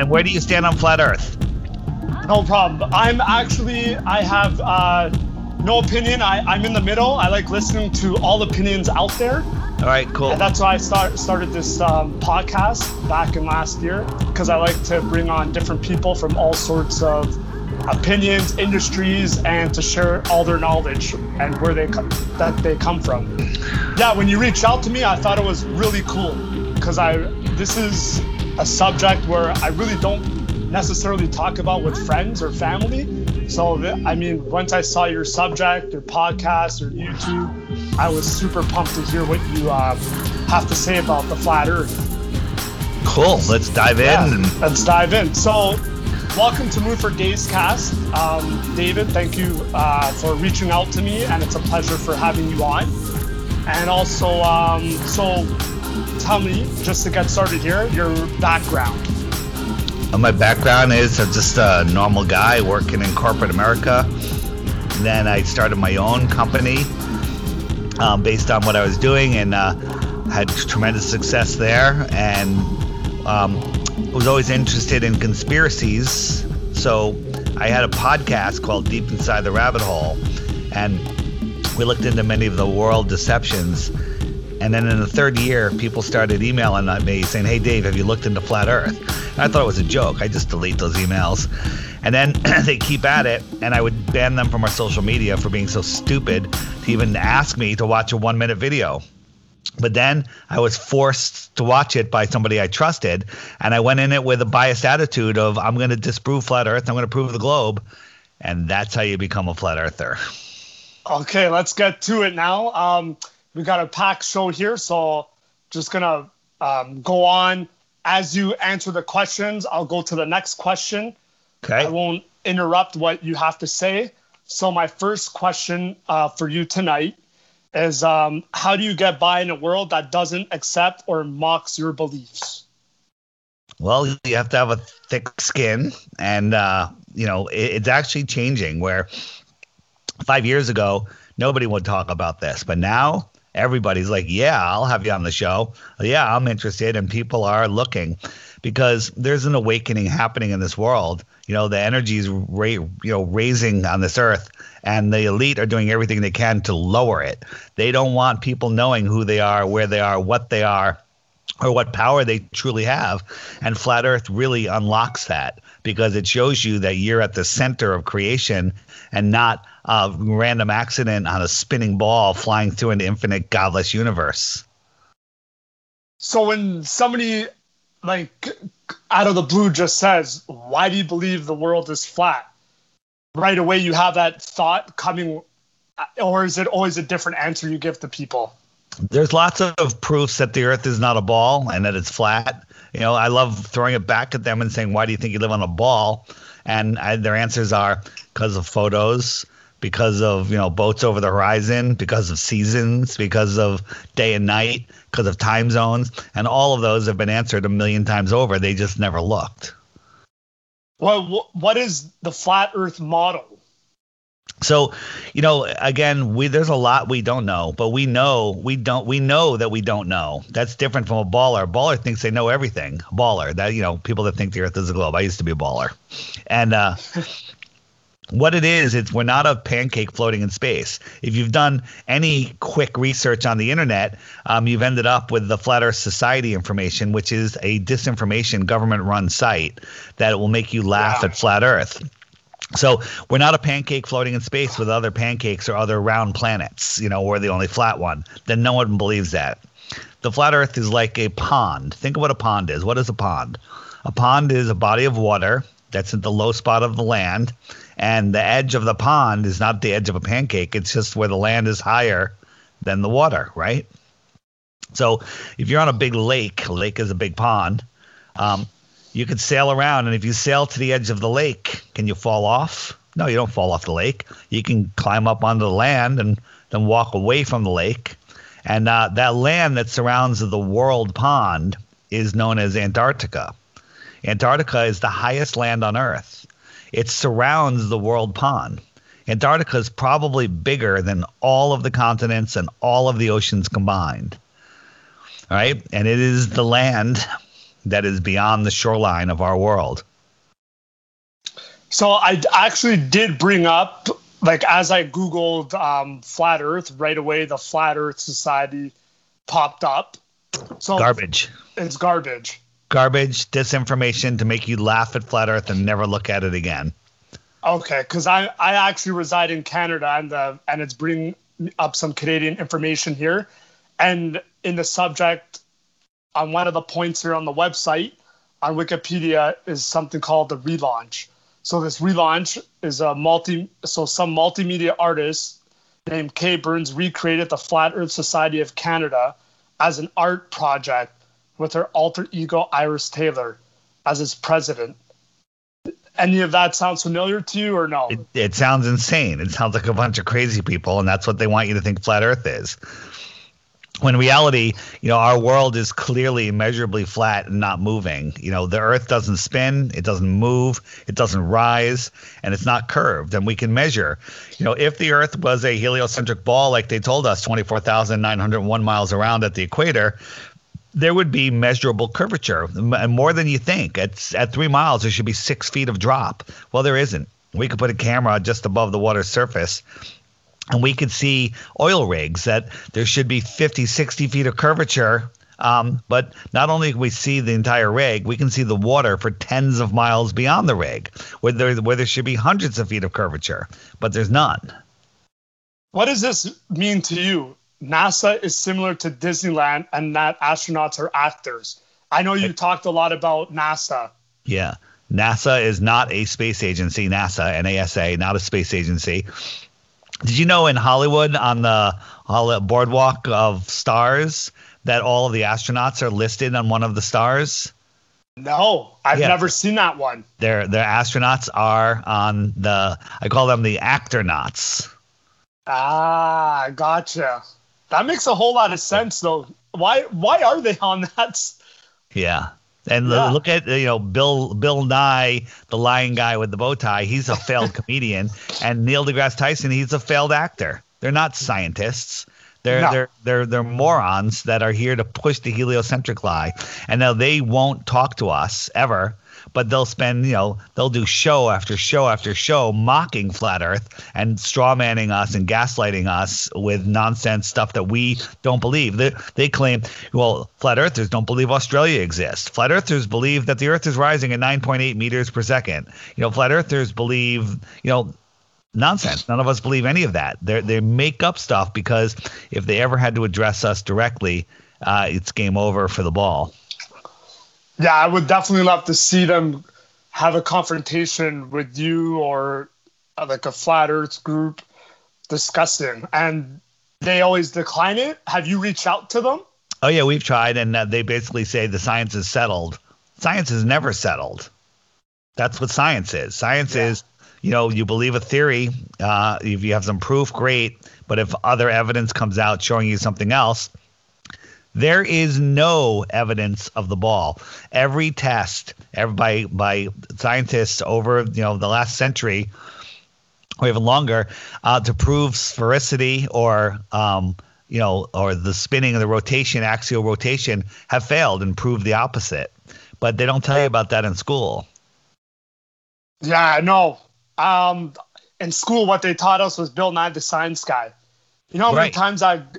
and where do you stand on flat Earth? No problem. I'm actually, I have uh, no opinion. I, I'm in the middle. I like listening to all opinions out there. All right, cool. And that's why I start, started this um, podcast back in last year because I like to bring on different people from all sorts of opinions, industries, and to share all their knowledge and where they co- that they come from. Yeah, when you reached out to me, I thought it was really cool because I this is a subject where I really don't necessarily talk about with friends or family. So I mean, once I saw your subject, your podcast, or YouTube, I was super pumped to hear what you uh, have to say about the flat Earth. Cool. Let's dive in. Yeah, let's dive in. So, welcome to Moodfordays cast. Um, David, thank you uh, for reaching out to me, and it's a pleasure for having you on. And also, um, so tell me, just to get started here, your background. Uh, my background is I'm just a normal guy working in corporate America. Then I started my own company um, based on what I was doing and uh, had tremendous success there. And um, was always interested in conspiracies. So I had a podcast called Deep Inside the Rabbit Hole. And we looked into many of the world deceptions. And then in the third year, people started emailing me saying, Hey, Dave, have you looked into flat Earth? And I thought it was a joke. I just delete those emails. And then they keep at it, and I would ban them from our social media for being so stupid to even ask me to watch a one minute video. But then I was forced to watch it by somebody I trusted, and I went in it with a biased attitude of, I'm going to disprove flat Earth, I'm going to prove the globe. And that's how you become a flat earther. Okay, let's get to it now. Um, we got a packed show here, so just gonna um, go on as you answer the questions. I'll go to the next question. Okay. I won't interrupt what you have to say. So my first question uh, for you tonight is: um, How do you get by in a world that doesn't accept or mocks your beliefs? Well, you have to have a thick skin, and uh, you know it, it's actually changing. Where five years ago nobody would talk about this, but now everybody's like, "Yeah, I'll have you on the show. Yeah, I'm interested," and people are looking because there's an awakening happening in this world. You know, the energy is ra- you know raising on this earth, and the elite are doing everything they can to lower it. They don't want people knowing who they are, where they are, what they are or what power they truly have. And Flat Earth really unlocks that because it shows you that you're at the center of creation and not a random accident on a spinning ball flying through an infinite godless universe. So when somebody like out of the blue just says, "Why do you believe the world is flat?" Right away, you have that thought coming, or is it always a different answer you give to people? There's lots of proofs that the earth is not a ball and that it's flat. You know, I love throwing it back at them and saying, Why do you think you live on a ball? And I, their answers are because of photos, because of, you know, boats over the horizon, because of seasons, because of day and night, because of time zones. And all of those have been answered a million times over. They just never looked. Well, what is the flat Earth model? So, you know, again, we there's a lot we don't know, but we know we don't we know that we don't know. That's different from a baller. A baller thinks they know everything. A baller, that you know, people that think the earth is a globe. I used to be a baller. And uh what it is, it's we're not a pancake floating in space. If you've done any quick research on the internet, um, you've ended up with the Flat Earth Society information, which is a disinformation government run site that will make you laugh at flat Earth. So we're not a pancake floating in space with other pancakes or other round planets. You know, we're the only flat one. Then no one believes that. The flat Earth is like a pond. Think of what a pond is. What is a pond? A pond is a body of water that's at the low spot of the land, and the edge of the pond is not the edge of a pancake. It's just where the land is higher than the water, right? So if you're on a big lake, lake is a big pond. Um, you could sail around, and if you sail to the edge of the lake, can you fall off? No, you don't fall off the lake. You can climb up onto the land and then walk away from the lake. And uh, that land that surrounds the world pond is known as Antarctica. Antarctica is the highest land on Earth. It surrounds the world pond. Antarctica is probably bigger than all of the continents and all of the oceans combined. All right. And it is the land that is beyond the shoreline of our world. So I actually did bring up, like, as I Googled um, flat Earth, right away the Flat Earth Society popped up. So Garbage. It's garbage. Garbage, disinformation to make you laugh at flat Earth and never look at it again. Okay, because I I actually reside in Canada and the and it's bringing up some Canadian information here, and in the subject on one of the points here on the website on Wikipedia is something called the relaunch. So this relaunch is a multi so some multimedia artist named Kay Burns recreated the Flat Earth Society of Canada as an art project with her alter ego Iris Taylor as its president any of that sounds familiar to you or no? It, it sounds insane. It sounds like a bunch of crazy people, and that's what they want you to think flat Earth is. When reality, you know, our world is clearly immeasurably flat and not moving. You know, the Earth doesn't spin, it doesn't move, it doesn't rise, and it's not curved. And we can measure. You know, if the Earth was a heliocentric ball, like they told us, 24,901 miles around at the equator, there would be measurable curvature, and more than you think. At at three miles, there should be six feet of drop. Well, there isn't. We could put a camera just above the water's surface, and we could see oil rigs that there should be 50, 60 feet of curvature. Um, but not only can we see the entire rig, we can see the water for tens of miles beyond the rig, where there, where there should be hundreds of feet of curvature, but there's none. What does this mean to you? NASA is similar to Disneyland and that astronauts are actors. I know you talked a lot about NASA. Yeah. NASA is not a space agency, NASA, NASA, not a space agency. Did you know in Hollywood on the boardwalk of stars that all of the astronauts are listed on one of the stars? No, I've yeah. never seen that one. Their their astronauts are on the I call them the actronauts. Ah, gotcha. That makes a whole lot of sense, though. Why why are they on that? Yeah. And yeah. look at you know Bill Bill Nye, the lying guy with the bow tie. He's a failed comedian, and Neil deGrasse Tyson, he's a failed actor. They're not scientists. They're no. they're they're they're morons that are here to push the heliocentric lie, and now they won't talk to us ever but they'll spend, you know, they'll do show after show after show mocking flat Earth and strawmanning us and gaslighting us with nonsense stuff that we don't believe. They, they claim, well, flat earthers don't believe Australia exists. Flat earthers believe that the Earth is rising at 9.8 meters per second. You know, flat earthers believe, you know, nonsense. None of us believe any of that. They they make up stuff because if they ever had to address us directly, uh, it's game over for the ball. Yeah, I would definitely love to see them have a confrontation with you or uh, like a flat Earth group discussing, and they always decline it. Have you reached out to them? Oh yeah, we've tried, and uh, they basically say the science is settled. Science is never settled. That's what science is. Science yeah. is, you know, you believe a theory. Uh, if you have some proof, great. But if other evidence comes out showing you something else, there is no evidence of the ball. Every test every, by by scientists over you know the last century or even longer uh, to prove sphericity or um, you know or the spinning and the rotation, axial rotation, have failed and proved the opposite. But they don't tell you about that in school. Yeah, no. Um, in school, what they taught us was Bill Nye the Science Guy. You know how many times that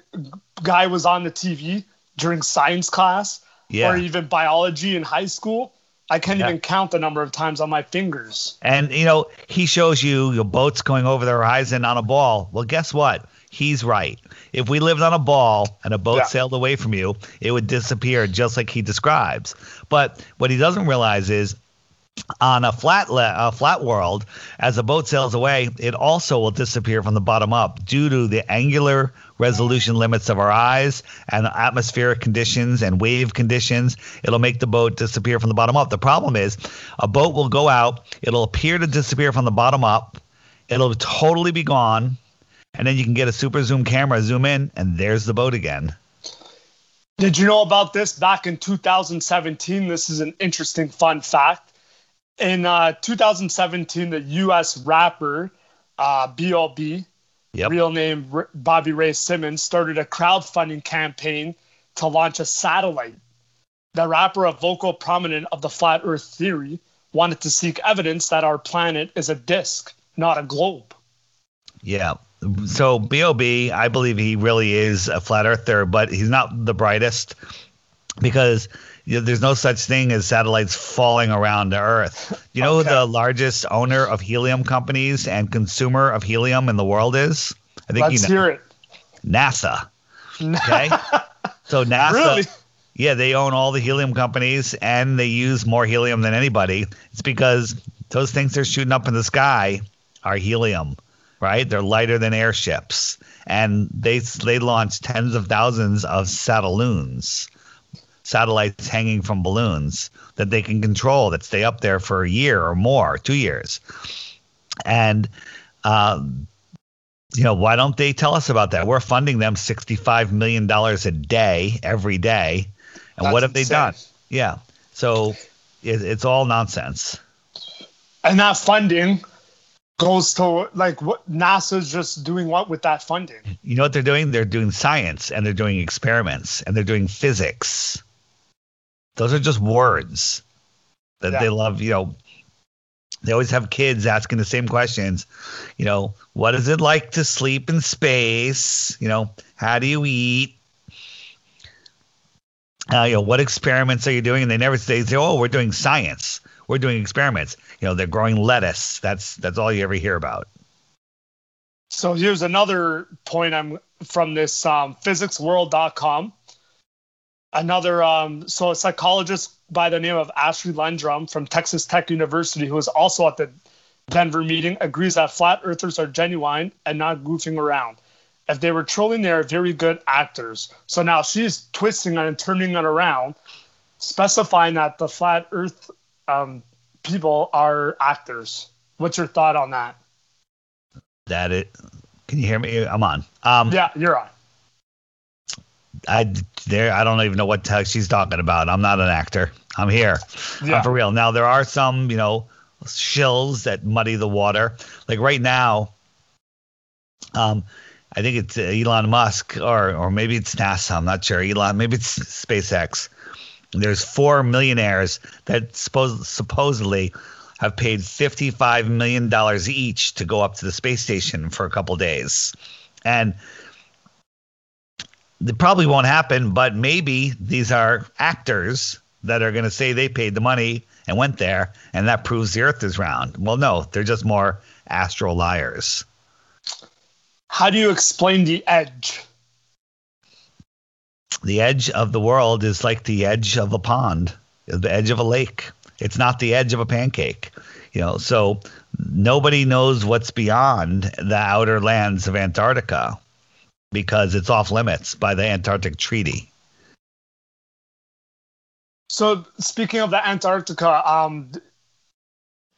guy was on the TV during science class yeah. or even biology in high school. I can't yeah. even count the number of times on my fingers. And you know, he shows you your boats going over the horizon on a ball. Well, guess what? He's right. If we lived on a ball and a boat yeah. sailed away from you, it would disappear just like he describes. But what he doesn't realize is on a flat le- a flat world, as a boat sails away, it also will disappear from the bottom up due to the angular resolution limits of our eyes and atmospheric conditions and wave conditions. It'll make the boat disappear from the bottom up. The problem is, a boat will go out, it'll appear to disappear from the bottom up, it'll totally be gone, and then you can get a super zoom camera, zoom in, and there's the boat again. Did you know about this back in 2017? This is an interesting fun fact in uh, 2017, the U.S. rapper uh, B.O.B., yep. real name R- Bobby Ray Simmons, started a crowdfunding campaign to launch a satellite. the rapper, a vocal prominent of the flat Earth theory, wanted to seek evidence that our planet is a disk, not a globe. Yeah. So B.O.B., I believe he really is a flat earther, but he's not the brightest because you know, there's no such thing as satellites falling around the Earth. You know Okay. who the largest owner of helium companies and consumer of helium in the world is? I think Let's you know hear it. NASA. Okay. so NASA, Really? yeah, they own all the helium companies and they use more helium than anybody. It's because those things they're shooting up in the sky are helium, right? They're lighter than airships, and they they launch tens of thousands of satelloons, satellites hanging from balloons that they can control that stay up there for a year or more, two years, and. Uh, you know, why don't they tell us about that? We're funding them $65 million a day, every day. And what That's have they insane. done? Yeah. So it, it's all nonsense. And that funding goes to like what NASA's just doing what with that funding? You know what they're doing? They're doing science and they're doing experiments and they're doing physics. Those are just words that Yeah. they love. You know, they always have kids asking the same questions. You know, what is it like to sleep in space? You know, how do you eat? Uh, you know, what experiments are you doing? And they never say, say, oh, we're doing science. We're doing experiments. You know, they're growing lettuce. That's that's all you ever hear about. So here's another point I'm from this um, physicsworld.com. Another um, so a psychologist by the name of Ashley Landrum from Texas Tech University, who was also at the Denver meeting, agrees that flat earthers are genuine and not goofing around. If they were trolling, they are very good actors. So now she's twisting and turning it around, specifying that the flat Earth um, people are actors. What's your thought on that? That it. Can you hear me? I'm on. Um, Yeah, you're on. I there. I don't even know what the she's talking about. I'm not an actor. I'm here. Yeah. I'm for real. Now there are some, you know, shills that muddy the water. Like right now, um, I think it's Elon Musk or or maybe it's NASA. I'm not sure. Elon, maybe it's SpaceX. There's four millionaires that suppose, supposedly have paid 55 million dollars each to go up to the space station for a couple days, and it probably won't happen. But maybe these are actors that are going to say they paid the money and went there, and that proves the Earth is round. Well, no, they're just more astral liars. How do you explain the edge? the edge of the world is like the edge of a pond, the edge of a lake. It's not the edge of a pancake. You know, so nobody knows what's beyond the outer lands of Antarctica because it's off limits by the Antarctic Treaty. So speaking of the Antarctica, um,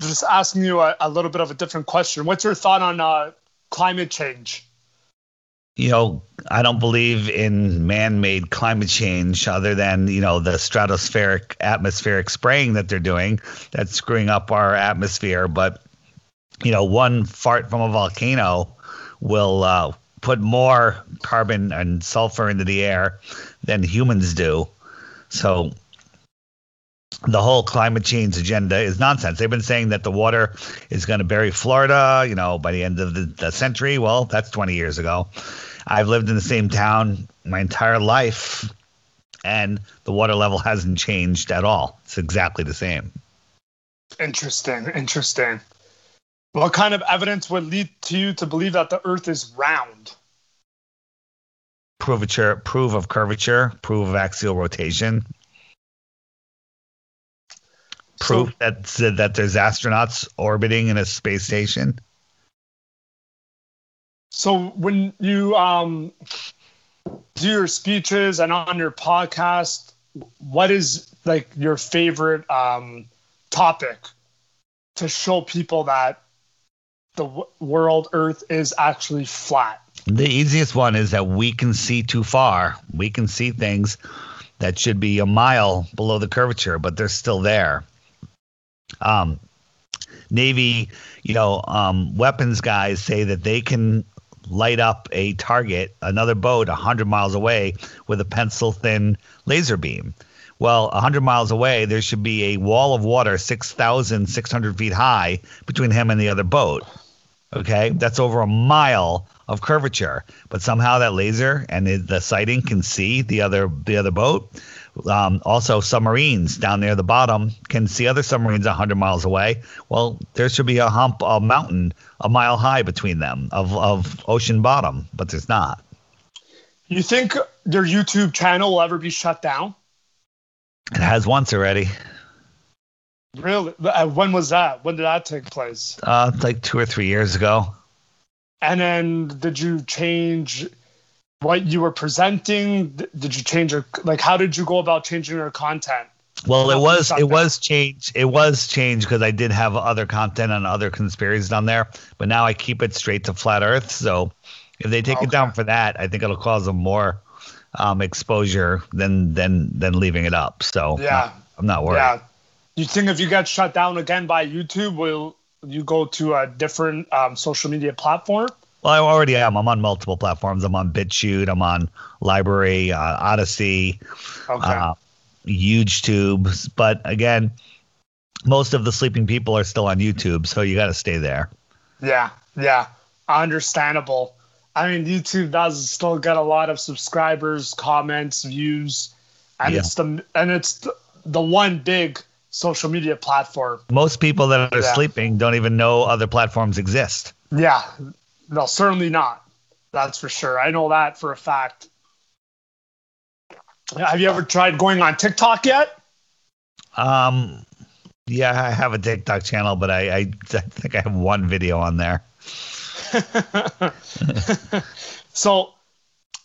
just asking you a, a little bit of a different question. What's your thought on uh, climate change? You know, I don't believe in man-made climate change other than, you know, the stratospheric atmospheric spraying that they're doing that's screwing up our atmosphere, but you know, one fart from a volcano will uh, put more carbon and sulfur into the air than humans do. So the whole climate change agenda is nonsense. They've been saying that the water is going to bury Florida, you know, by the end of the, the century. Well, that's 20 years ago. I've lived in the same town my entire life, and the water level hasn't changed at all. It's exactly the same. Interesting, interesting. What kind of evidence would lead to you to believe that the Earth is round? Curvature, proof of curvature, proof of axial rotation, proof So, that that there's astronauts orbiting in a space station. so when you um, do your speeches and on your podcast, what is like your favorite um, topic to show people that the world Earth is actually flat? The easiest one is that we can see too far. We can see things that should be a mile below the curvature, but they're still there. Um, Navy, you know, um, weapons guys say that they can light up a target, another boat, 100 miles away with a pencil thin laser beam. Well, 100 miles away, there should be a wall of water 6,600 feet high between him and the other boat. Okay, that's over a mile of curvature, but somehow that laser and the, the sighting can see the other the other boat. Um, also, submarines down near the bottom can see other submarines 100 miles away. Well, there should be a hump, a mountain a mile high between them of, of ocean bottom, but there's not. You think their YouTube channel will ever be shut down? It has once already. Really? Uh, when was that? When did that take place? Uh, like two or three years ago. And then did you change what you were presenting? Did you change your like? How did you go about changing your content? Well, it was it was changed. It was changed because I did have other content and other conspiracies on there, but now I keep it straight to flat Earth. So if they take okay. it down for that, I think it'll cause them more um, exposure than than than leaving it up. So yeah, I'm not worried. Yeah. You think if you get shut down again by YouTube, will you go to a different um, social media platform? Well, I already am. I'm on multiple platforms. I'm on BitChute. I'm on LBRY, uh, Odysee, okay. uh, YouTube. But again, most of the sleeping people are still on YouTube, so you got to stay there. Yeah, yeah, understandable. I mean, YouTube does still get a lot of subscribers, comments, views, and yeah. it's the and it's the, the one big social media platform. Most people that are yeah. sleeping don't even know other platforms exist. Yeah, no, certainly not. That's for sure. I know that for a fact. Have you ever tried going on TikTok yet? Um, yeah, I have a TikTok channel, but I, I, I think I have one video on there. so, um,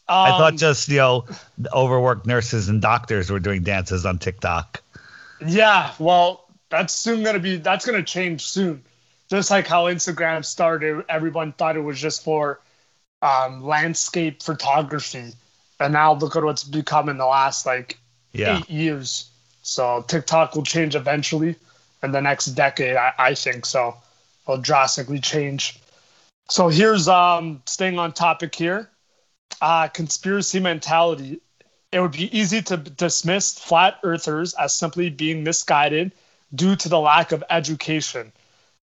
I thought um, just you know, overworked nurses and doctors were doing dances on TikTok. Yeah, well, that's soon gonna be that's gonna change soon. Just like how Instagram started, everyone thought it was just for um, landscape photography, and now look at what's become in the last like yeah. eight years. So TikTok will change eventually in the next decade, I, I think. So it'll drastically change. So here's um, staying on topic here. Uh, conspiracy mentality it would be easy to dismiss flat earthers as simply being misguided due to the lack of education.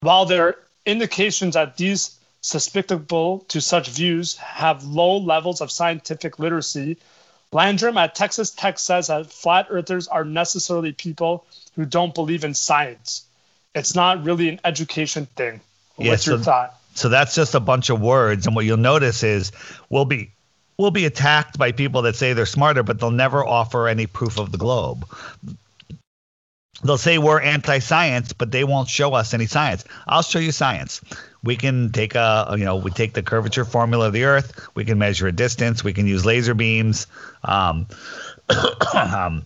While there are indications that these susceptible to such views have low levels of scientific literacy, Landrum at Texas Tech says that flat earthers are necessarily people who don't believe in science. It's not really an education thing. What's your thought? So that's just a bunch of words. And what you'll notice is we'll be will be attacked by people that say they're smarter, but they'll never offer any proof of the globe. They'll say we're anti-science, but they won't show us any science. I'll show you science. We can take a, you know, we take the curvature formula of the Earth. We can measure a distance. We can use laser beams, um, um,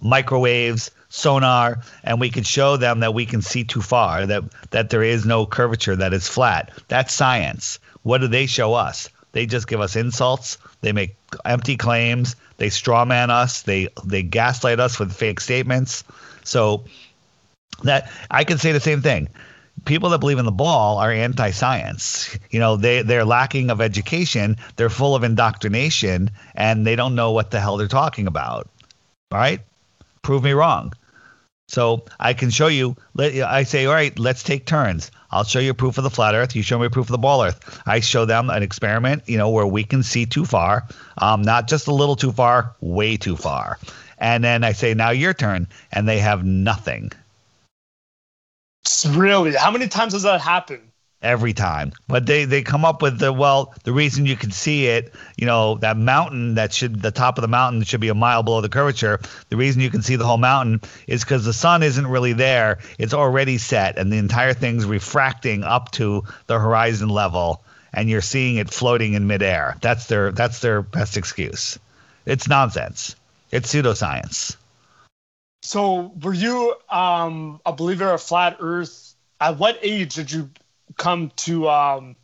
microwaves, sonar, and we can show them that we can see too far. That that there is no curvature. That is flat. That's science. What do they show us? They just give us insults. They make empty claims. They strawman us. They they gaslight us with fake statements. So that I can say the same thing. People that believe in the ball are anti-science. You know, they they're lacking of education. They're full of indoctrination, and they don't know what the hell they're talking about. All right, prove me wrong. So I can show you. I say, all right, let's take turns. I'll show you a proof of the flat Earth. You show me a proof of the ball Earth. I show them an experiment, you know, where we can see too far, um, not just a little too far, way too far. And then I say, now your turn, and they have nothing. Really? How many times has that happened? Every time. But they they come up with the well, the reason you can see it, you know, that mountain that should the top of the mountain should be a mile below the curvature. The reason you can see the whole mountain is because the sun isn't really there; it's already set, and the entire thing's refracting up to the horizon level, and you're seeing it floating in midair. That's their that's their best excuse. It's nonsense. It's pseudoscience. So, were you um, a believer of flat Earth? At what age did you come to um,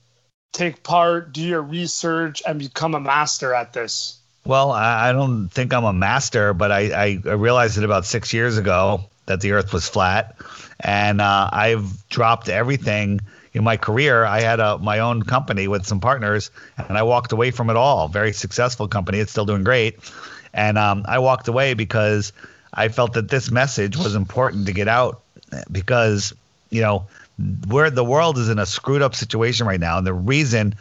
take part, do your research, and become a master at this? Well, I don't think I'm a master, but I, I realized it about six years ago that the Earth was flat, and uh, I've dropped everything in my career. I had a, my own company with some partners, and I walked away from it all. Very successful company; it's still doing great, and um, I walked away because I felt that this message was important to get out because, you know, where the world is in a screwed up situation right now. And the reason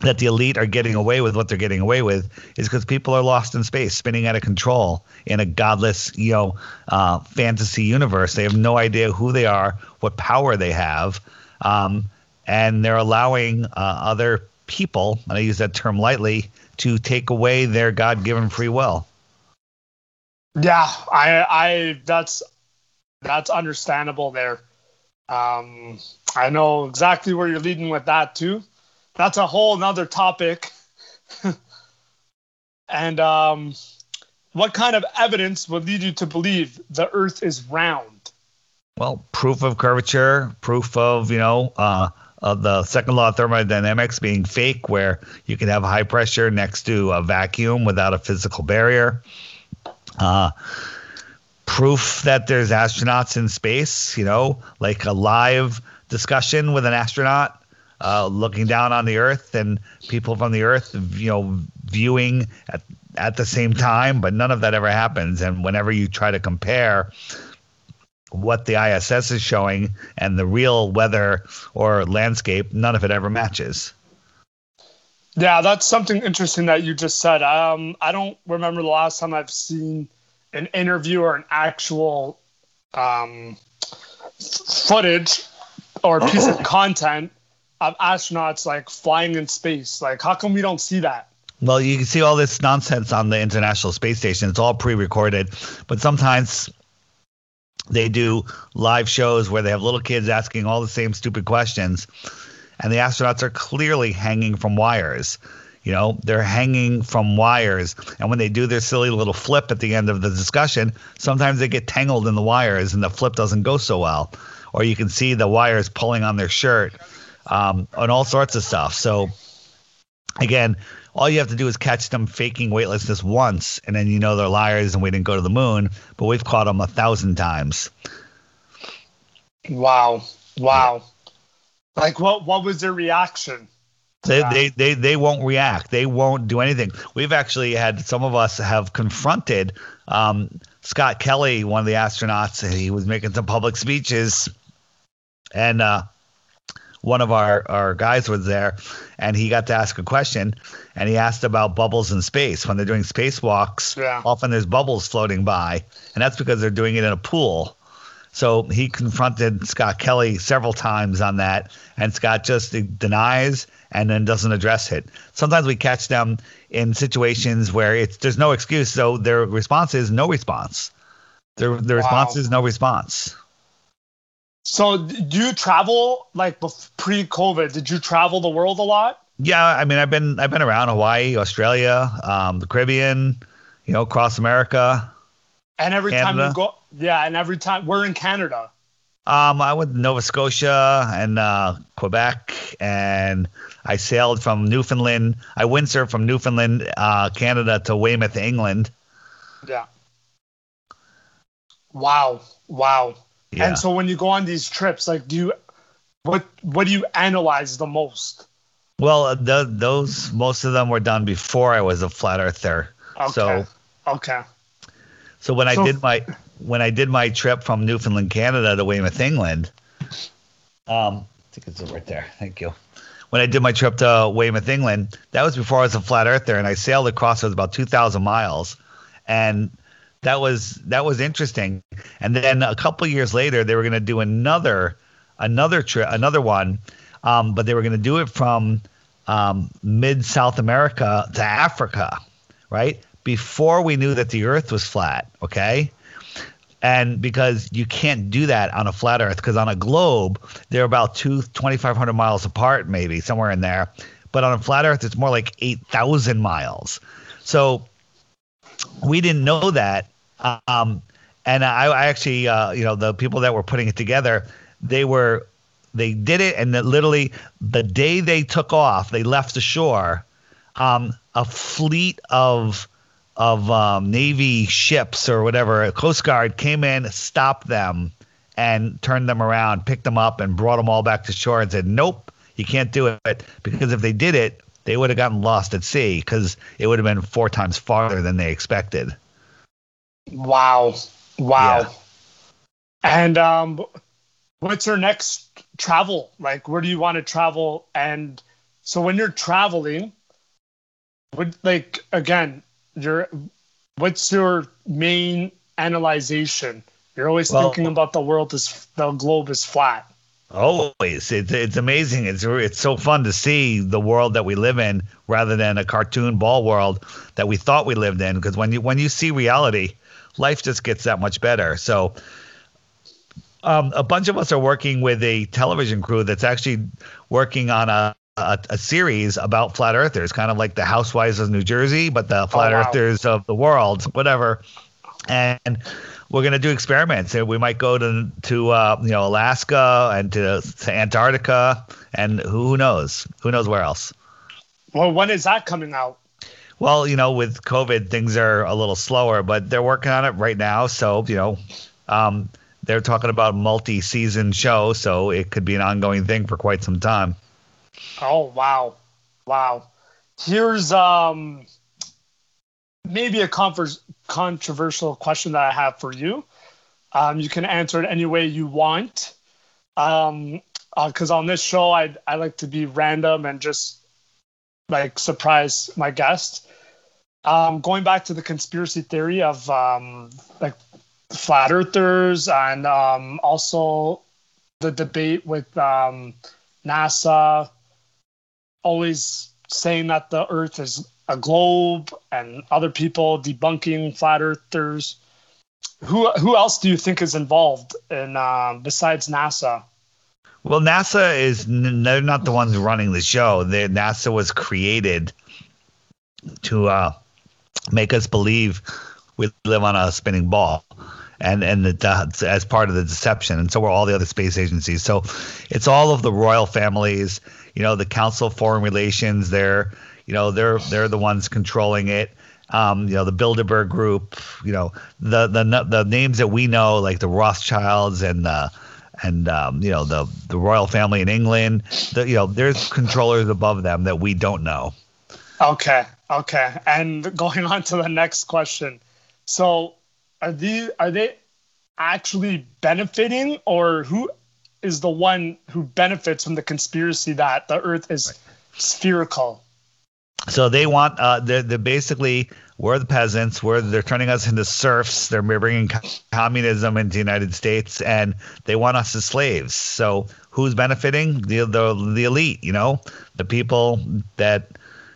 that the elite are getting away with what they're getting away with is because people are lost in space, spinning out of control in a godless, you know, uh, fantasy universe. They have no idea who they are, what power they have, um, and they're allowing uh, other people, and I use that term lightly, to take away their God-given free will. Yeah, I, I, that's, that's understandable there. Um, I know exactly where you're leading with that too that's a whole nother topic. and um, what kind of evidence would lead you to believe the Earth is round? Well, proof of curvature, proof of you know uh, of the second law of thermodynamics being fake, where you can have high pressure next to a vacuum without a physical barrier. Uh, proof that there's astronauts in space, you know, like a live discussion with an astronaut uh, looking down on the earth and people from the earth, you know, viewing at, at the same time, but none of that ever happens. And whenever you try to compare what the ISS is showing and the real weather or landscape, none of it ever matches. Yeah, that's something interesting that you just said. Um, I don't remember the last time I've seen an interview or an actual um, footage or piece of content of astronauts like flying in space. Like, how come we don't see that? Well, you can see all this nonsense on the International Space Station. It's all pre-recorded, but sometimes they do live shows where they have little kids asking all the same stupid questions, and the astronauts are clearly hanging from wires. You know, they're hanging from wires, and when they do their silly little flip at the end of the discussion, sometimes they get tangled in the wires, and the flip doesn't go so well. Or you can see the wires pulling on their shirt um, and all sorts of stuff. So again, all you have to do is catch them faking weightlessness once, and then you know they're liars and we didn't go to the moon. But we've caught them a thousand times. Wow! Wow! Like what? What was their reaction? They, they, they, they won't react. They won't do anything. We've actually had some of us have confronted um, Scott Kelly, one of the astronauts. He was making some public speeches, and uh, one of our, our guys was there and he got to ask a question and he asked about bubbles in space. When they're doing spacewalks, yeah. often there's bubbles floating by, and that's because they're doing it in a pool. So he confronted Scott Kelly several times on that, and Scott just denies and then doesn't address it. Sometimes we catch them in situations where it's there's no excuse, so their response is no response. Their their wow. response is no response. So, do you travel like pre-COVID? Did you travel the world a lot? Yeah, I mean, I've been I've been around Hawaii, Australia, um, the Caribbean, you know, across America. And every Canada. time you go, yeah, and every time we're in Canada. Um, I went to Nova Scotia and uh, Quebec, and I sailed from Newfoundland. I windsurfed from Newfoundland, uh, Canada, to Weymouth, England. Yeah. Wow! Wow! Yeah. And so when you go on these trips, like, do you what what do you analyze the most? Well, uh, the, those most of them were done before I was a flat earther. Okay. So okay. So when so, I did my when I did my trip from Newfoundland, Canada to Weymouth, England, um, I think it's right there. Thank you. When I did my trip to Weymouth, England, that was before I was a flat earther, and I sailed across. It was about two thousand miles, and that was that was interesting. And then a couple years later, they were going to do another another trip, another one, um, but they were going to do it from um, mid South America to Africa, right? Before we knew that the Earth was flat, okay. And because you can't do that on a flat Earth, because on a globe they're about two 2,500 miles apart, maybe somewhere in there. But on a flat Earth, it's more like 8,000 miles. So we didn't know that um, and I, I actually, uh, you know, the people that were putting it together, they were, they did it, and that literally the day they took off, they left the shore. Um, a fleet of of um, Navy ships or whatever, a Coast Guard came in, stopped them, and turned them around, picked them up, and brought them all back to shore and said, "Nope, you can't do it," because if they did it, they would have gotten lost at sea because it would have been four times farther than they expected. Wow. Wow. Yeah. And um, what's your next travel? Like, where do you want to travel? And so when you're traveling, would like again, your what's your main analyzation? You're always well, thinking about the world is the globe is flat. Always, it's it's amazing. It's it's so fun to see the world that we live in, rather than a cartoon ball world that we thought we lived in. Because when you when you see reality, life just gets that much better. So, um, a bunch of us are working with a television crew that's actually working on a a, a, series about flat earthers, kind of like the Housewives of New Jersey, but the flat oh, wow. earthers of the world, whatever. And we're going to do experiments. We might go to to uh, you know Alaska and to, to Antarctica, and who knows? Who knows where else? Well, when is that coming out? Well, you know, with COVID, things are a little slower, but they're working on it right now. So, you know, um, they're talking about multi-season show, so it could be an ongoing thing for quite some time. Oh wow, wow! Here's um maybe a controversial question that I have for you. Um, you can answer it any way you want. Um, because uh, on this show, I I like to be random and just like surprise my guest. Um, going back to the conspiracy theory of um, like flat earthers and um, also the debate with um, NASA always saying that the Earth is a globe and other people debunking flat earthers. Who who else do you think is involved in uh, besides NASA? Well, NASA is they're not the ones running the show. They, NASA was created to uh, make us believe we live on a spinning ball, and and the, as part of the deception. And so were all the other space agencies. So it's all of the royal families. You know, the Council of Foreign Relations. They're you know they're they're the ones controlling it. Um, you know the Bilderberg Group. You know the the the names that we know like the Rothschilds and the and um, you know the the royal family in England. The, you know there's controllers above them that we don't know. Okay, okay. And going on to the next question. So are these are they actually benefiting or who is the one who benefits from the conspiracy that the earth is right. spherical? So they want uh, they're, they're basically we're the peasants. We're they're turning us into serfs. They're bringing communism into the United States, and they want us as slaves. So who's benefiting? The the, the elite. You know, the people that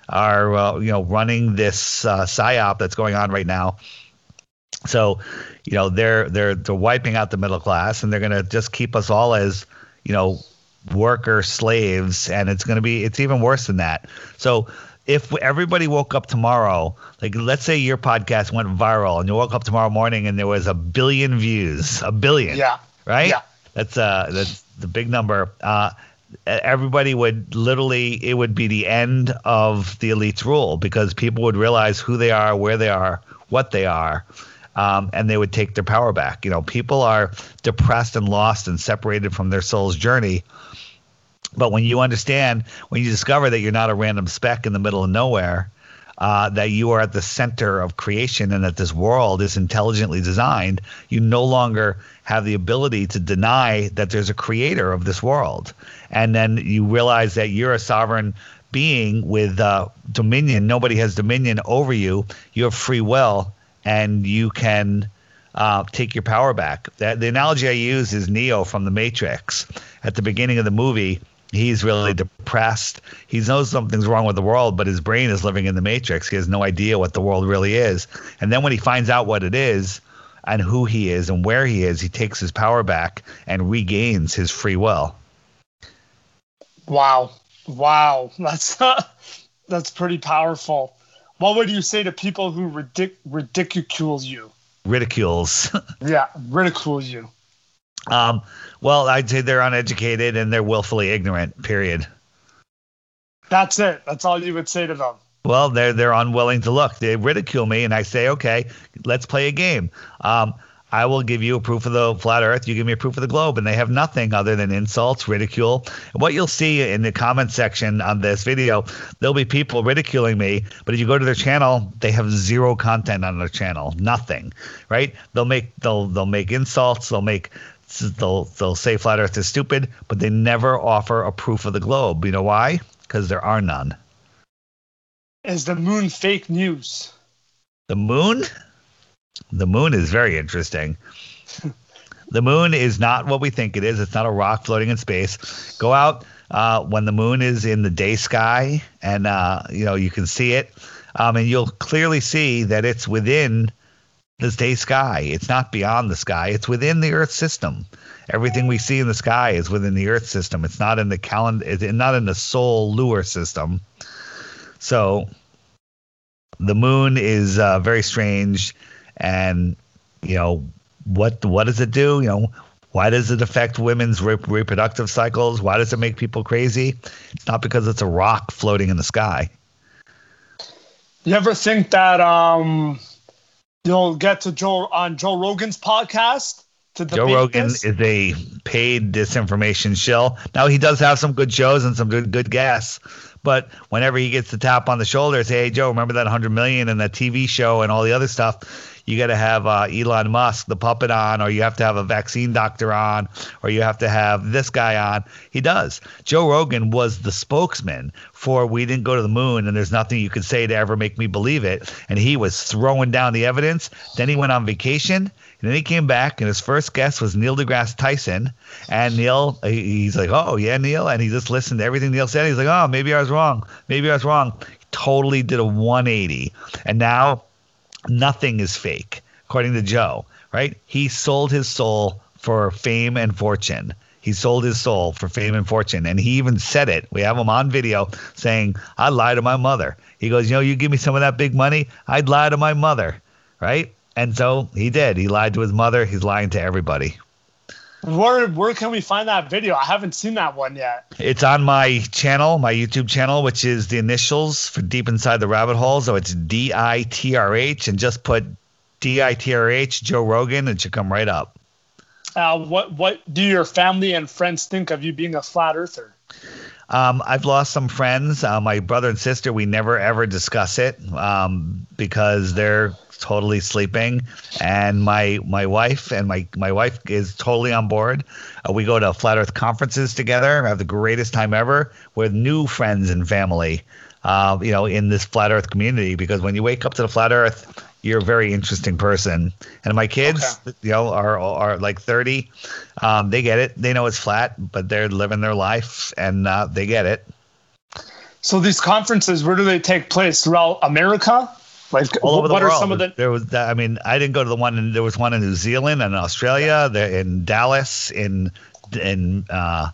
are uh, you know running this uh, psyop that's going on right now. So, you know, they're they're they're wiping out the middle class, and they're going to just keep us all as you know worker slaves, and it's going to be it's even worse than that. So if everybody woke up tomorrow, like let's say your podcast went viral and you woke up tomorrow morning and there was a billion views, a billion. Yeah. Right? Yeah. That's uh that's the big number. Uh everybody would literally it would be the end of the elite's rule because people would realize who they are, where they are, what they are. Um, and they would take their power back. You know, people are depressed and lost and separated from their soul's journey but when you understand, when you discover that you're not a random speck in the middle of nowhere, uh, that you are at the center of creation and that this world is intelligently designed, you no longer have the ability to deny that there's a creator of this world. And then you realize that you're a sovereign being with uh, dominion. Nobody has dominion over you. You have free will, and you can uh, take your power back. That, the analogy I use is Neo from The Matrix. At the beginning of the movie, he's really depressed. He knows something's wrong with the world, but his brain is living in the matrix. He has no idea what the world really is. And then when he finds out what it is and who he is and where he is, he takes his power back and regains his free will. Wow. Wow. That's that's pretty powerful. What would you say to people who ridic- ridicule you? Ridicules. yeah, ridicule you. Um, well, I'd say they're uneducated and they're willfully ignorant. Period. That's it. That's all you would say to them. Well, they're they're unwilling to look. They ridicule me, and I say, okay, let's play a game. Um, I will give you a proof of the flat earth. You give me a proof of the globe. And they have nothing other than insults, ridicule. And what you'll see in the comment section on this video, there'll be people ridiculing me. But if you go to their channel, they have zero content on their channel. Nothing. Right? They'll make they'll they'll make insults, they'll make they'll they'll say flat earth is stupid, but they never offer a proof of the globe. You know why? Because there are none. Is the moon fake news? The moon? The moon is very interesting. the moon is not what we think it is. It's not a rock floating in space. Go out uh, when the moon is in the day sky, and uh, you know you can see it, um, and you'll clearly see that it's within the day sky. It's not beyond the sky. It's within the Earth system. Everything we see in the sky is within the Earth system. It's not in the calendar. It's not in the solar system. So the moon is uh, very strange and you know what what does it do? You know, why does it affect women's re- reproductive cycles? Why does it make people crazy? It's not because it's a rock floating in the sky. You ever think that um, you'll get to Joe on Joe Rogan's podcast? To Joe Rogan this? is a paid disinformation shill. Now he does have some good shows and some good good guests, but whenever he gets the tap on the shoulder, say, "Hey Joe, remember that 100 million and that TV show and all the other stuff?" You got to have uh, Elon Musk, the puppet, on, or you have to have a vaccine doctor on, or you have to have this guy on. He does. Joe Rogan was the spokesman for We Didn't Go to the Moon, and there's nothing you could say to ever make me believe it. And he was throwing down the evidence. Then he went on vacation. And then he came back, and his first guest was Neil deGrasse Tyson. And Neil, he's like, "Oh yeah, Neil," and he just listened to everything Neil said. He's like, "Oh, maybe I was wrong. Maybe I was wrong." He totally did a 180, and now nothing is fake, according to Joe, right? He sold his soul for fame and fortune. He sold his soul for fame and fortune. And he even said it. We have him on video saying, I lied to my mother. He goes, You know, you give me some of that big money, I'd lie to my mother. Right? And so he did. He lied to his mother. He's lying to everybody. Where where can we find that video? I haven't seen that one yet. It's on my channel, my YouTube channel, which is the initials for Deep Inside the Rabbit Hole. So it's D I T R H, and just put D I T R H Joe Rogan, it should come right up. Uh, what what do your family and friends think of you being a flat earther? Um, I've lost some friends. Uh, my brother and sister, we never ever discuss it um, because they're totally sleeping, and my my wife and my my wife is totally on board. Uh, we go to flat Earth conferences together. have the greatest time ever with new friends and family. Uh, you know, in this flat Earth community, because when you wake up to the flat Earth, you're a very interesting person. And my kids, okay. you know, are are like 30. Um, they get it. They know it's flat, but they're living their life, and uh, they get it. So these conferences, where do they take place throughout America? Like all over the what world. Are some of the- there was, I mean, I didn't go to the one. In, there was one in New Zealand and Australia. There in Dallas, in in uh,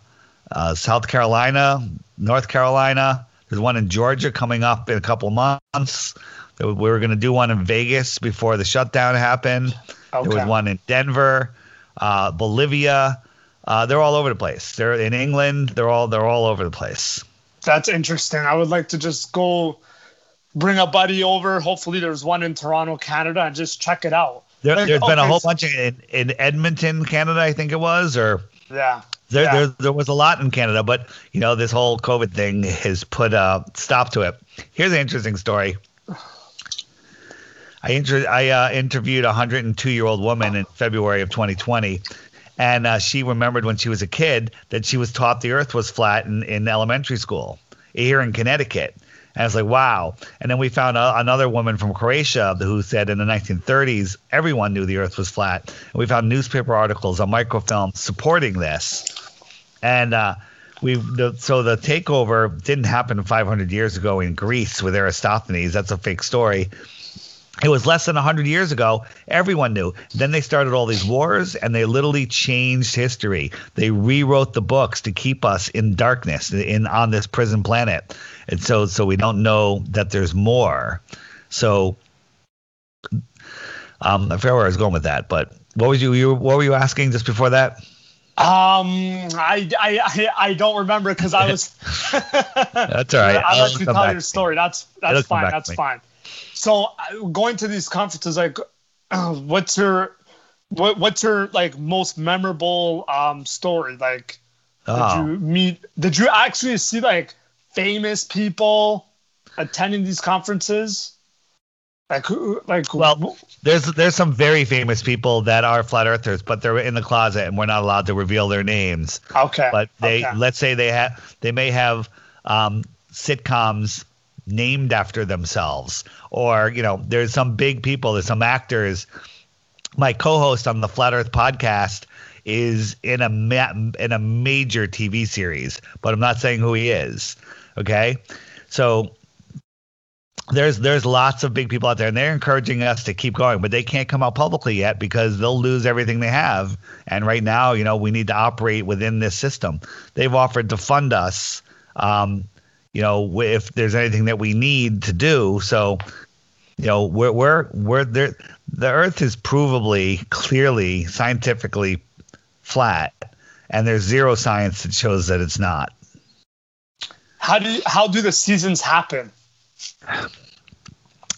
uh, South Carolina, North Carolina. There's one in Georgia coming up in a couple months. We were going to do one in Vegas before the shutdown happened. Okay. There was one in Denver, uh, Bolivia. Uh, they're all over the place. They're in England. They're all they're all over the place. That's interesting. I would like to just go bring a buddy over. Hopefully, there's one in Toronto, Canada, and just check it out. There, has okay, been a whole bunch in, in Edmonton, Canada, I think it was, or yeah. There, yeah. there, there was a lot in Canada, but you know this whole COVID thing has put a stop to it. Here's an interesting story. I, inter- I uh, interviewed a 102 year old woman in February of 2020, and uh, she remembered when she was a kid that she was taught the Earth was flat in, in elementary school here in Connecticut. And I was like, wow. And then we found a, another woman from Croatia who said in the 1930s, everyone knew the earth was flat. And we found newspaper articles on microfilm supporting this. And uh, we the, so the takeover didn't happen 500 years ago in Greece with Eratosthenes. That's a fake story. It was less than 100 years ago. Everyone knew. Then they started all these wars and they literally changed history. They rewrote the books to keep us in darkness in on this prison planet. And so so we don't know that there's more. So um I forget where I was going with that, but what was you, you what were you asking just before that? Um, I I I don't remember because I was. that's all right. I'll, I'll let you tell your story. That's that's fine. That's fine. So uh, going to these conferences, like, uh, what's your what what's your like most memorable um story? Like, Oh. did you meet? Did you actually see like famous people attending these conferences? Like who? Like Well, There's there's some very famous people that are flat earthers, but they're in the closet and we're not allowed to reveal their names. okay, But they okay. let's say they have they may have um, sitcoms named after themselves, or you know, there's some big people, there's some actors. My co-host on the Flat Earth podcast is in a ma- in a major TV series, but I'm not saying who he is. Okay, so there's there's lots of big people out there and they're encouraging us to keep going but they can't come out publicly yet because they'll lose everything they have and right now you know we need to operate within this system they've offered to fund us um, you know if there's anything that we need to do so you know we're we're we're there the earth is provably clearly scientifically flat and there's zero science that shows that it's not how do how do the seasons happen?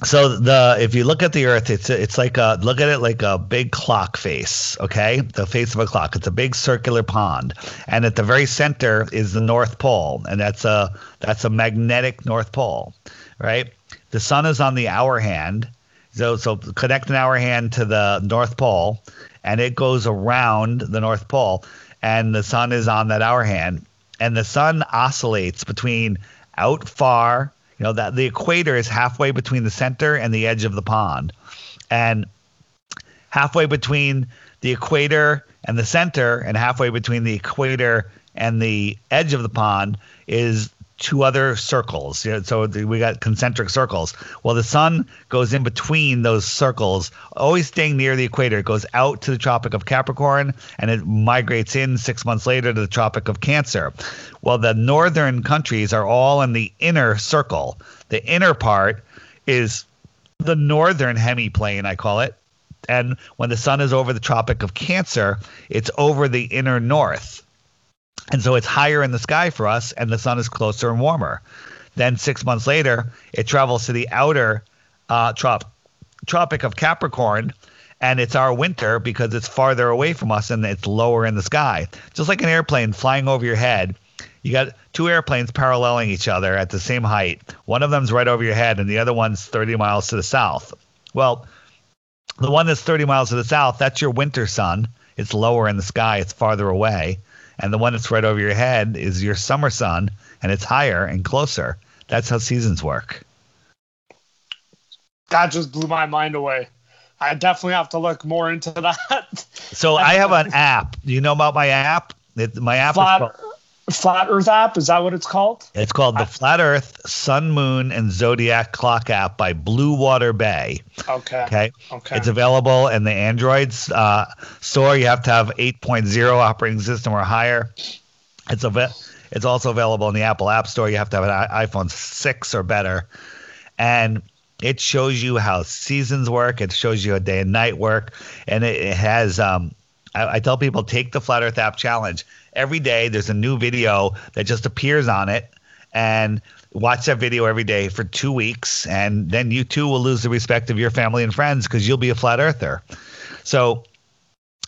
So the if you look at the earth it's it's like a look at it like a big clock face okay? The face of a clock. It's a big circular pond. And at the very center is the north pole. And that's a that's a magnetic north pole right? The sun is on the hour hand. So so connect an hour hand to the north pole and it goes around the north pole and the sun is on that hour hand. And the sun oscillates between out far you know that the equator is halfway between the center and the edge of the pond. And halfway between the equator and the center and halfway between the equator and the edge of the pond is two other circles. You know, so we got concentric circles. Well the sun goes in between those circles always staying near the equator. It goes out to the tropic of capricorn and it migrates in six months later to the tropic of cancer. Well the northern countries are all in the inner circle. The inner part is the northern hemiplane i call it. And when the sun is over the tropic of cancer it's over the inner north and so it's higher in the sky for us and the sun is closer and warmer. Then six months later it travels to the outer uh, trop- tropic of capricorn and it's our winter because it's farther away from us and it's lower in the sky. Just like an airplane flying over your head you got two airplanes paralleling each other at the same height. One of them's right over your head and the other one's 30 miles to the south. Well the one that's 30 miles to the south, that's your winter sun. It's lower in the sky, it's farther away. And the one that's right over your head is your summer sun, and it's higher and closer. That's how seasons work. That just blew my mind away. I definitely have to look more into that. So I have an app. Do you know about my app? It, my app is called, Flat Earth app is that what it's called? it's called the Flat Earth, Sun, Moon, and Zodiac Clock app by Blue Water Bay. Okay. Okay. Okay. It's available in the Androids uh, store. You have to have 8.0 operating system or higher. It's a it's also available in the Apple App Store. You have to have an i- iPhone 6 or better. And it shows you how seasons work. It shows you a day and night work. And it, it has, um, I, I tell people, take the Flat Earth app challenge. Every day there's a new video that just appears on it. And watch that video every day for two weeks. And then you too will lose the respect of your family and friends because you'll be a flat earther. So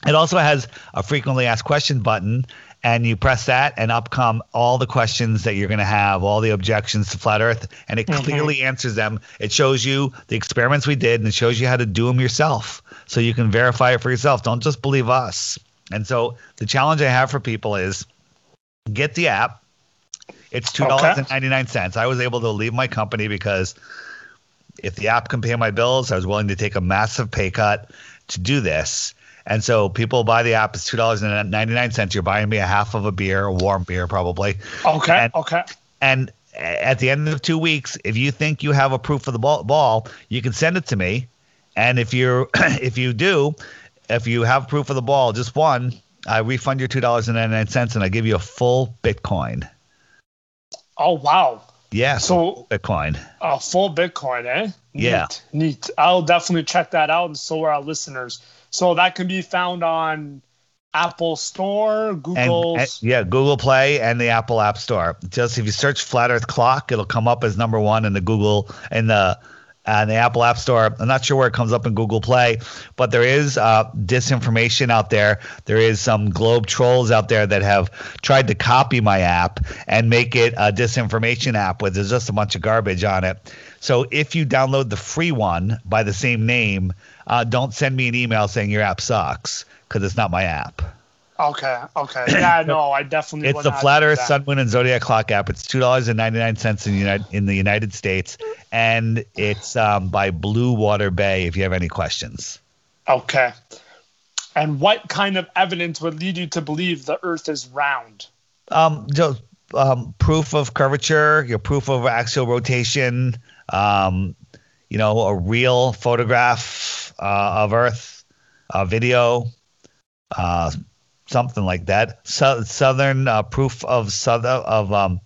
it also has a frequently asked question button, and you press that, and up come all the questions that you're going to have, all the objections to flat Earth, and it Mhm. clearly answers them. It shows you the experiments we did, and it shows you how to do them yourself, so you can verify it for yourself. Don't just believe us. And so the challenge I have for people is get the app. It's two dollars and ninety nine cents. I was able to leave my company because if the app can pay my bills, I was willing to take a massive pay cut to do this. And so people buy the app. It's two dollars and ninety nine cents. You're buying me a half of a beer, a warm beer probably. Okay. And- okay. And at the end of two weeks, if you think you have a proof of the ball, ball you can send it to me. And if you're if you do, if you have proof of the ball, just one, I refund your two dollars and ninety nine cents, and I give you a full Bitcoin. Oh wow. Yeah, So Bitcoin. uh, full Bitcoin, eh? Neat, Yeah. Neat. I'll definitely check that out, and so are our listeners. So that can be found on Apple Store, Google, yeah, Google Play and the Apple App Store. Just if you search Flat Earth Clock, it'll come up as number one in the Google in the and the Apple App Store. I'm not sure where it comes up in Google Play, but there is uh, disinformation out there. There is some globe trolls out there that have tried to copy my app and make it a disinformation app with there's just a bunch of garbage on it. So if you download the free one by the same name, uh, don't send me an email saying your app sucks because it's not my app. Okay. Okay. Yeah. No, I definitely. It's the Flat Earth, Sun, Moon, and Zodiac Clock app. It's two dollars and ninety nine cents in the United in the United States, and it's um, by Blue Water Bay. If you have any questions. Okay. And what kind of evidence would lead you to believe the Earth is round? Um, just um, proof of curvature, your proof of axial rotation, um, you know, a real photograph uh, of Earth, a video, uh, something like that. So, southern uh, proof of southern of um,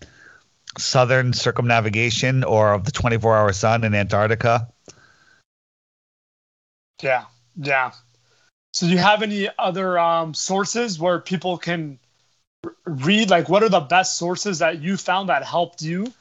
southern circumnavigation or of the 24-hour sun in Antarctica. Yeah, yeah. So, do you have any other um, sources where people can read? Like, what are the best sources that you found that helped you?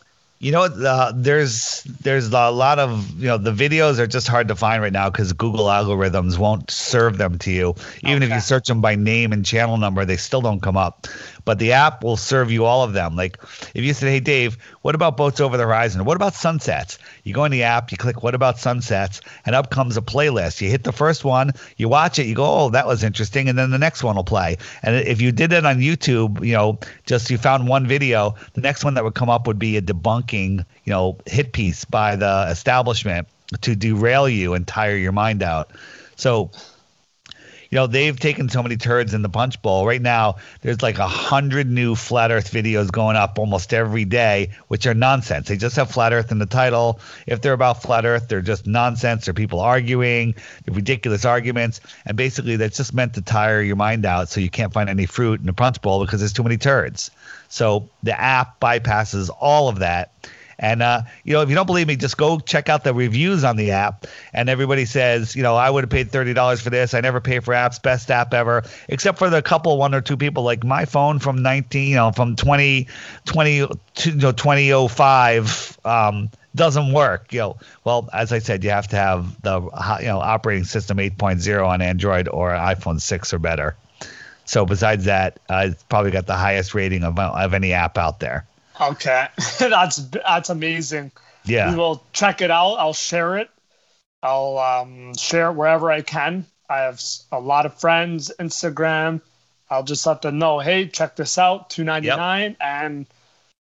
You know, uh, there's there's a lot of you know the videos are just hard to find right now because Google algorithms won't serve them to you. Even okay. if you search them by name and channel number, they still don't come up but the app will serve you all of them. Like if you said, "Hey Dave, what about boats over the horizon? What about sunsets?" You go in the app, you click "What about sunsets?" and up comes a playlist. You hit the first one, you watch it, you go, "Oh, that was interesting," and then the next one will play. And if you did it on YouTube, you know, just you found one video, the next one that would come up would be a debunking, you know, hit piece by the establishment to derail you and tire your mind out. So you know, they've taken so many turds in the punch bowl. Right now, there's like a hundred new flat Earth videos going up almost every day, which are nonsense. They just have flat Earth in the title. If they're about flat Earth, they're just nonsense. They're people arguing, they're ridiculous arguments, and basically that's just meant to tire your mind out, so you can't find any fruit in the punch bowl because there's too many turds. So the app bypasses all of that and uh, you know, if you don't believe me, just go check out the reviews on the app. And everybody says, you know, I would have paid thirty dollars for this. I never pay for apps. Best app ever, except for the couple, one or two people like my phone from nineteen, you know, from 20, 20, you know, twenty oh five. Um, doesn't work. You know, well, as I said, you have to have the you know operating system 8.0 on Android or iPhone 6 or better. So besides that, uh, it's probably got the highest rating of of any app out there. Okay, that's that's amazing. Yeah, we will check it out. I'll share it. I'll um, share it wherever I can. I have a lot of friends, Instagram. I'll just let them know, hey, check this out, two ninety nine, yep. and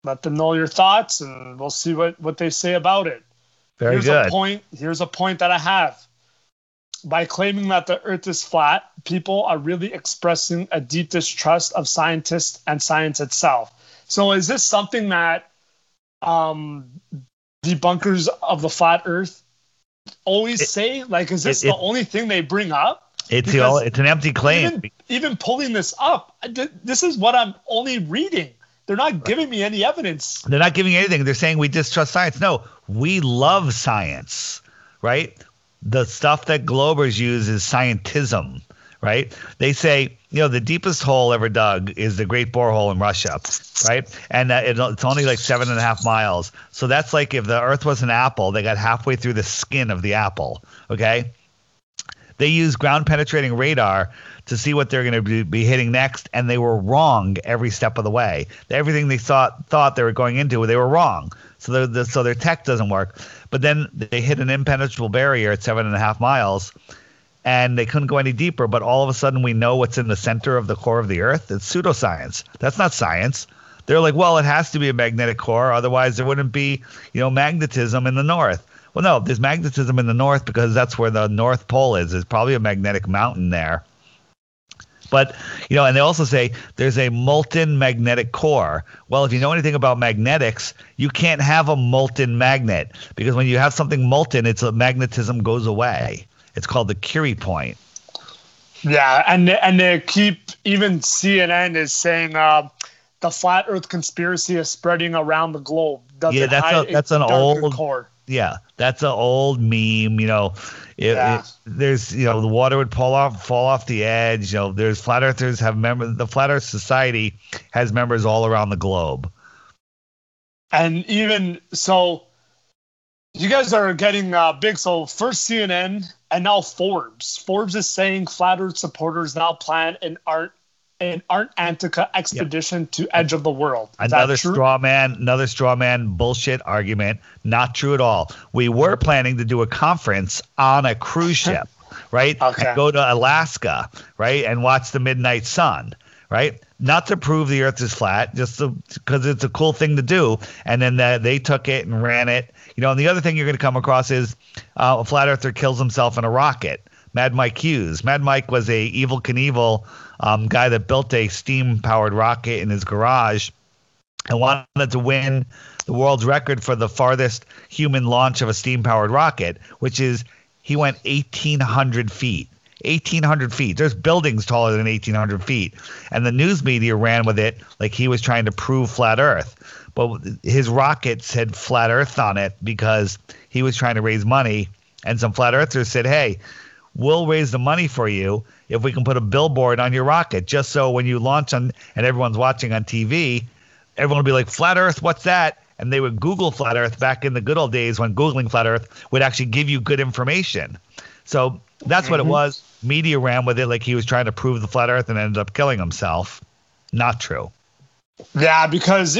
let them know your thoughts, and we'll see what what they say about it. Very here's good. A point. Here's a point that I have. By claiming that the Earth is flat, people are really expressing a deep distrust of scientists and science itself. So is this something that um, debunkers of the flat Earth always it, say? Like, is this it, the it, only thing they bring up? It's the, it's an empty claim. Even, even, pulling this up, this is what I'm only reading. They're not giving me any evidence. They're not giving anything. They're saying we distrust science. No, we love science, right? The stuff that Globers use is scientism right? They say, you know, the deepest hole ever dug is the Great Borehole in Russia, right? And uh, it, it's only like seven and a half miles. So that's like if the Earth was an apple, they got halfway through the skin of the apple, okay? They use ground penetrating radar to see what they're going to be, hitting next, and they were wrong every step of the way. Everything they thought thought they were going into, they were wrong. So the, so their tech doesn't work. But then they hit an impenetrable barrier at seven and a half miles, and they couldn't go any deeper. But all of a sudden, we know what's in the center of the core of the Earth. It's pseudoscience. That's not science. They're like, well, it has to be a magnetic core, otherwise there wouldn't be, you know, magnetism in the north. Well, no, there's magnetism in the north because that's where the North Pole is. There's probably a magnetic mountain there. But, you know, and they also say there's a molten magnetic core. Well, if you know anything about magnetics, you can't have a molten magnet because when you have something molten, its magnetism goes away. It's called the Curie point. Yeah, and and they keep even CNN is saying uh, the flat Earth conspiracy is spreading around the globe. Does yeah, that's a, that's an old core. Yeah, that's an old meme. You know, it, yeah. it, there's you know the water would fall off fall off the edge. You know, there's flat earthers have members. The Flat Earth Society has members all around the globe. And even so, You guys are getting uh, big. So first CNN and now Forbes. Forbes is saying flat Earth supporters now plan an art an Antarctica expedition yep. to edge of the world. Is another straw man, another straw man bullshit argument. Not true at all. We were planning to do a conference on a cruise ship, right? Okay. And go to Alaska, right, and watch the midnight sun, right? Not to prove the Earth is flat, just because it's a cool thing to do. And then the, they took it and ran it. You know, and the other thing you're going to come across is uh, a flat earther kills himself in a rocket. Mad Mike Hughes. Mad Mike was a Evel Knievel um, guy that built a steam powered rocket in his garage and wanted to win the world's record for the farthest human launch of a steam powered rocket, which is he went 1,800 feet. 1,800 feet. There's buildings taller than 1,800 feet. And the news media ran with it like he was trying to prove flat Earth. But his rockets had flat Earth on it because he was trying to raise money. And some flat earthers said, hey, we'll raise the money for you if we can put a billboard on your rocket, just so when you launch on and everyone's watching on TV, everyone will be like, Flat Earth, what's that? And they would Google Flat Earth back in the good old days when Googling Flat Earth would actually give you good information. So that's mm-hmm. what it mm-hmm. was. Media ran with it like he was trying to prove the Flat Earth and ended up killing himself. Not true. Yeah, because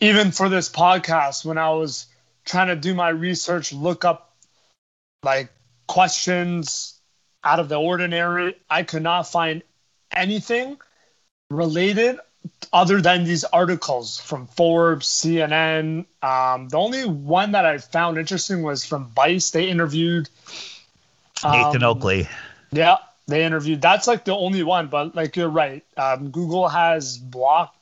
even for this podcast, when I was trying to do my research, look up like questions out of the ordinary. I could not find anything related other than these articles from Forbes, CNN. Um, the only one that I found interesting was from Vice. They interviewed Nathan um, Oakley. Yeah, they interviewed. That's like the only one, but like you're right. Um, Google has blocked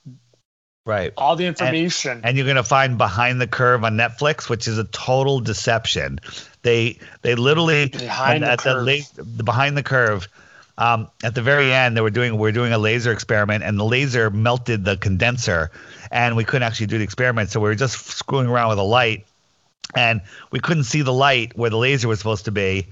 right all the information and, and, you're going to find behind the curve on netflix which is a total deception they they literally behind the, at curve. the, the behind the curve um, at the very end they were doing we are doing a laser experiment and the laser melted the condenser and we couldn't actually do the experiment so we were just screwing around with a light and we couldn't see the light where the laser was supposed to be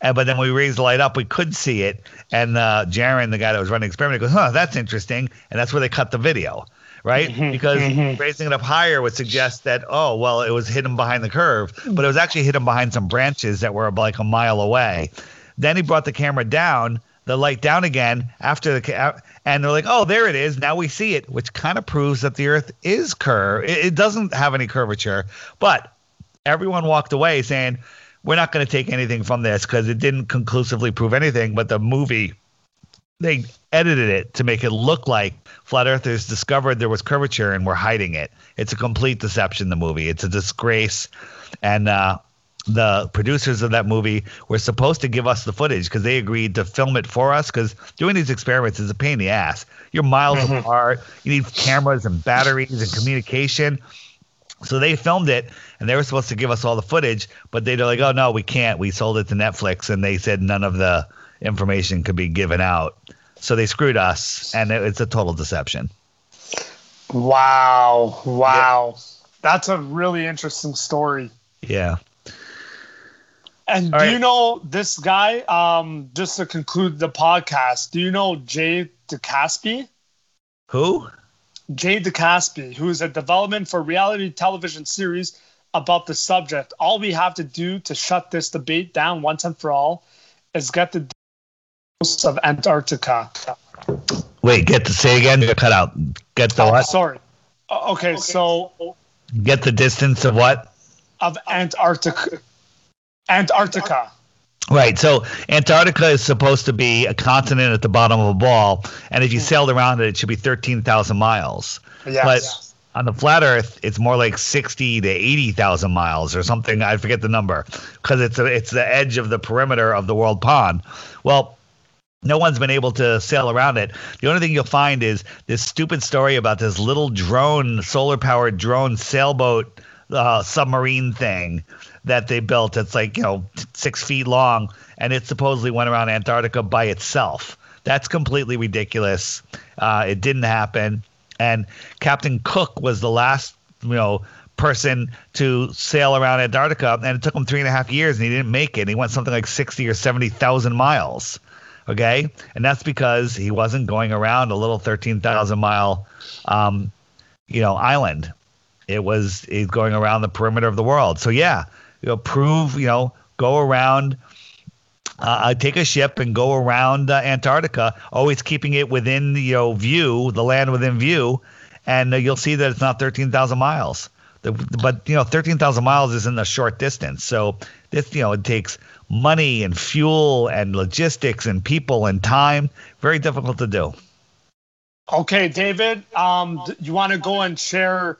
and, but then we raised the light up, we could see it. And uh, Jeran, the guy that was running the experiment, goes, huh, that's interesting. And that's where they cut the video right? Mm-hmm, because mm-hmm. raising it up higher would suggest that, oh, well, it was hidden behind the curve, but it was actually hidden behind some branches that were like a mile away. Then he brought the camera down, the light down again after the, and they're like, oh, there it is. Now we see it, which kind of proves that the Earth is curved. It, it doesn't have any curvature, but everyone walked away saying, we're not going to take anything from this because it didn't conclusively prove anything. But the movie they edited it to make it look like flat earthers discovered there was curvature and were hiding it. It's a complete deception. The movie. It's a disgrace, and uh, the producers of that movie were supposed to give us the footage because they agreed to film it for us. Because doing these experiments is a pain in the ass. You're miles mm-hmm. apart. You need cameras and batteries and communication. So they filmed it, and they were supposed to give us all the footage, but they're like, "Oh no, we can't. We sold it to Netflix, and they said none of the information could be given out. So they screwed us, and it, it's a total deception. Wow. Wow. Yeah. That's a really interesting story. Yeah. And All do right. you know this guy? Um, just to conclude the podcast, do you know Jay DeCaspy? Who? Jay DeCaspy, who is a development for reality television series about the subject. All we have to do to shut this debate down once and for all is get the distance of Antarctica. Wait, get to say again. You cut out. Get the oh, what? Sorry. Okay, so get the distance of what? Of Antarctica. Antarctica. Right. So Antarctica is supposed to be a continent at the bottom of a ball, and if you sailed around it, it should be thirteen thousand miles. Yes. But on the flat Earth, it's more like sixty to eighty thousand miles or something. I forget the number because it's a, it's the edge of the perimeter of the world pond. Well, no one's been able to sail around it. The only thing you'll find is this stupid story about this little drone, solar powered drone sailboat uh, submarine thing that they built. It's like, you know, six feet long, and it supposedly went around Antarctica by itself. That's completely ridiculous. Uh, it didn't happen. And Captain Cook was the last, you know, person to sail around Antarctica, and it took him three and a half years, and he didn't make it. He went something like sixty or seventy thousand miles. Okay, and that's because he wasn't going around a little thirteen thousand mile, um, you know, island. It was he's going around the perimeter of the world. So yeah, you know, prove, you know, go around. Uh, take a ship and go around uh, Antarctica, always keeping it within you know view, the land within view, and uh, you'll see that it's not 13,000 miles. The, but you know, 13,000 miles isn't a short distance. So this, you know, it takes money and fuel and logistics and people and time. Very difficult to do. Okay, David, um, you want to go and share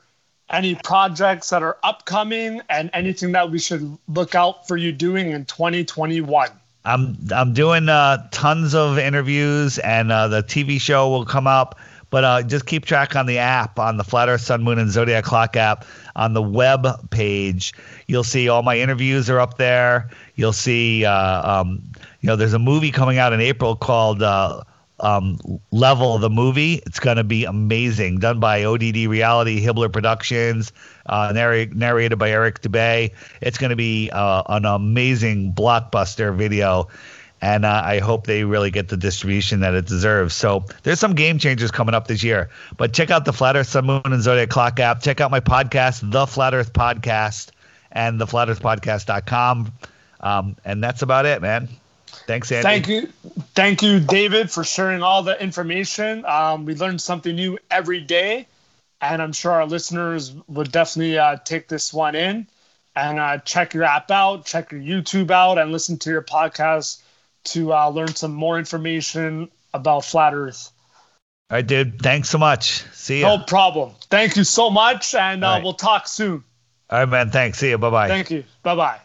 any projects that are upcoming and anything that we should look out for you doing in 2021? I'm I'm doing uh, tons of interviews, and uh, the TV show will come up. But uh, just keep track on the app, on the Flat Earth, Sun, Moon, and Zodiac Clock app, on the web page. You'll see all my interviews are up there. You'll see, uh, um, you know, there's a movie coming out in April called uh, um, level of the movie. It's going to be amazing. Done by ODD Reality, Hibbler Productions, uh, narr- narrated by Eric Dubay. It's going to be uh, an amazing blockbuster video. And uh, I hope they really get the distribution that it deserves. So there's some game changers coming up this year. But check out the Flat Earth Sun Moon and Zodiac Clock app. Check out my podcast, The Flat Earth Podcast, and theflatearthpodcast.com. Um, and that's about it, man. Thanks, Andy. Thank you, thank you, David, for sharing all the information. Um, we learn something new every day, and I'm sure our listeners would definitely uh, take this one in and uh, check your app out, check your YouTube out, and listen to your podcast to uh, learn some more information about flat Earth. All right, dude. Thanks so much. See you. No problem. Thank you so much, and uh, right. we'll talk soon. All right, man. Thanks. See you. Bye bye. Thank you. Bye bye.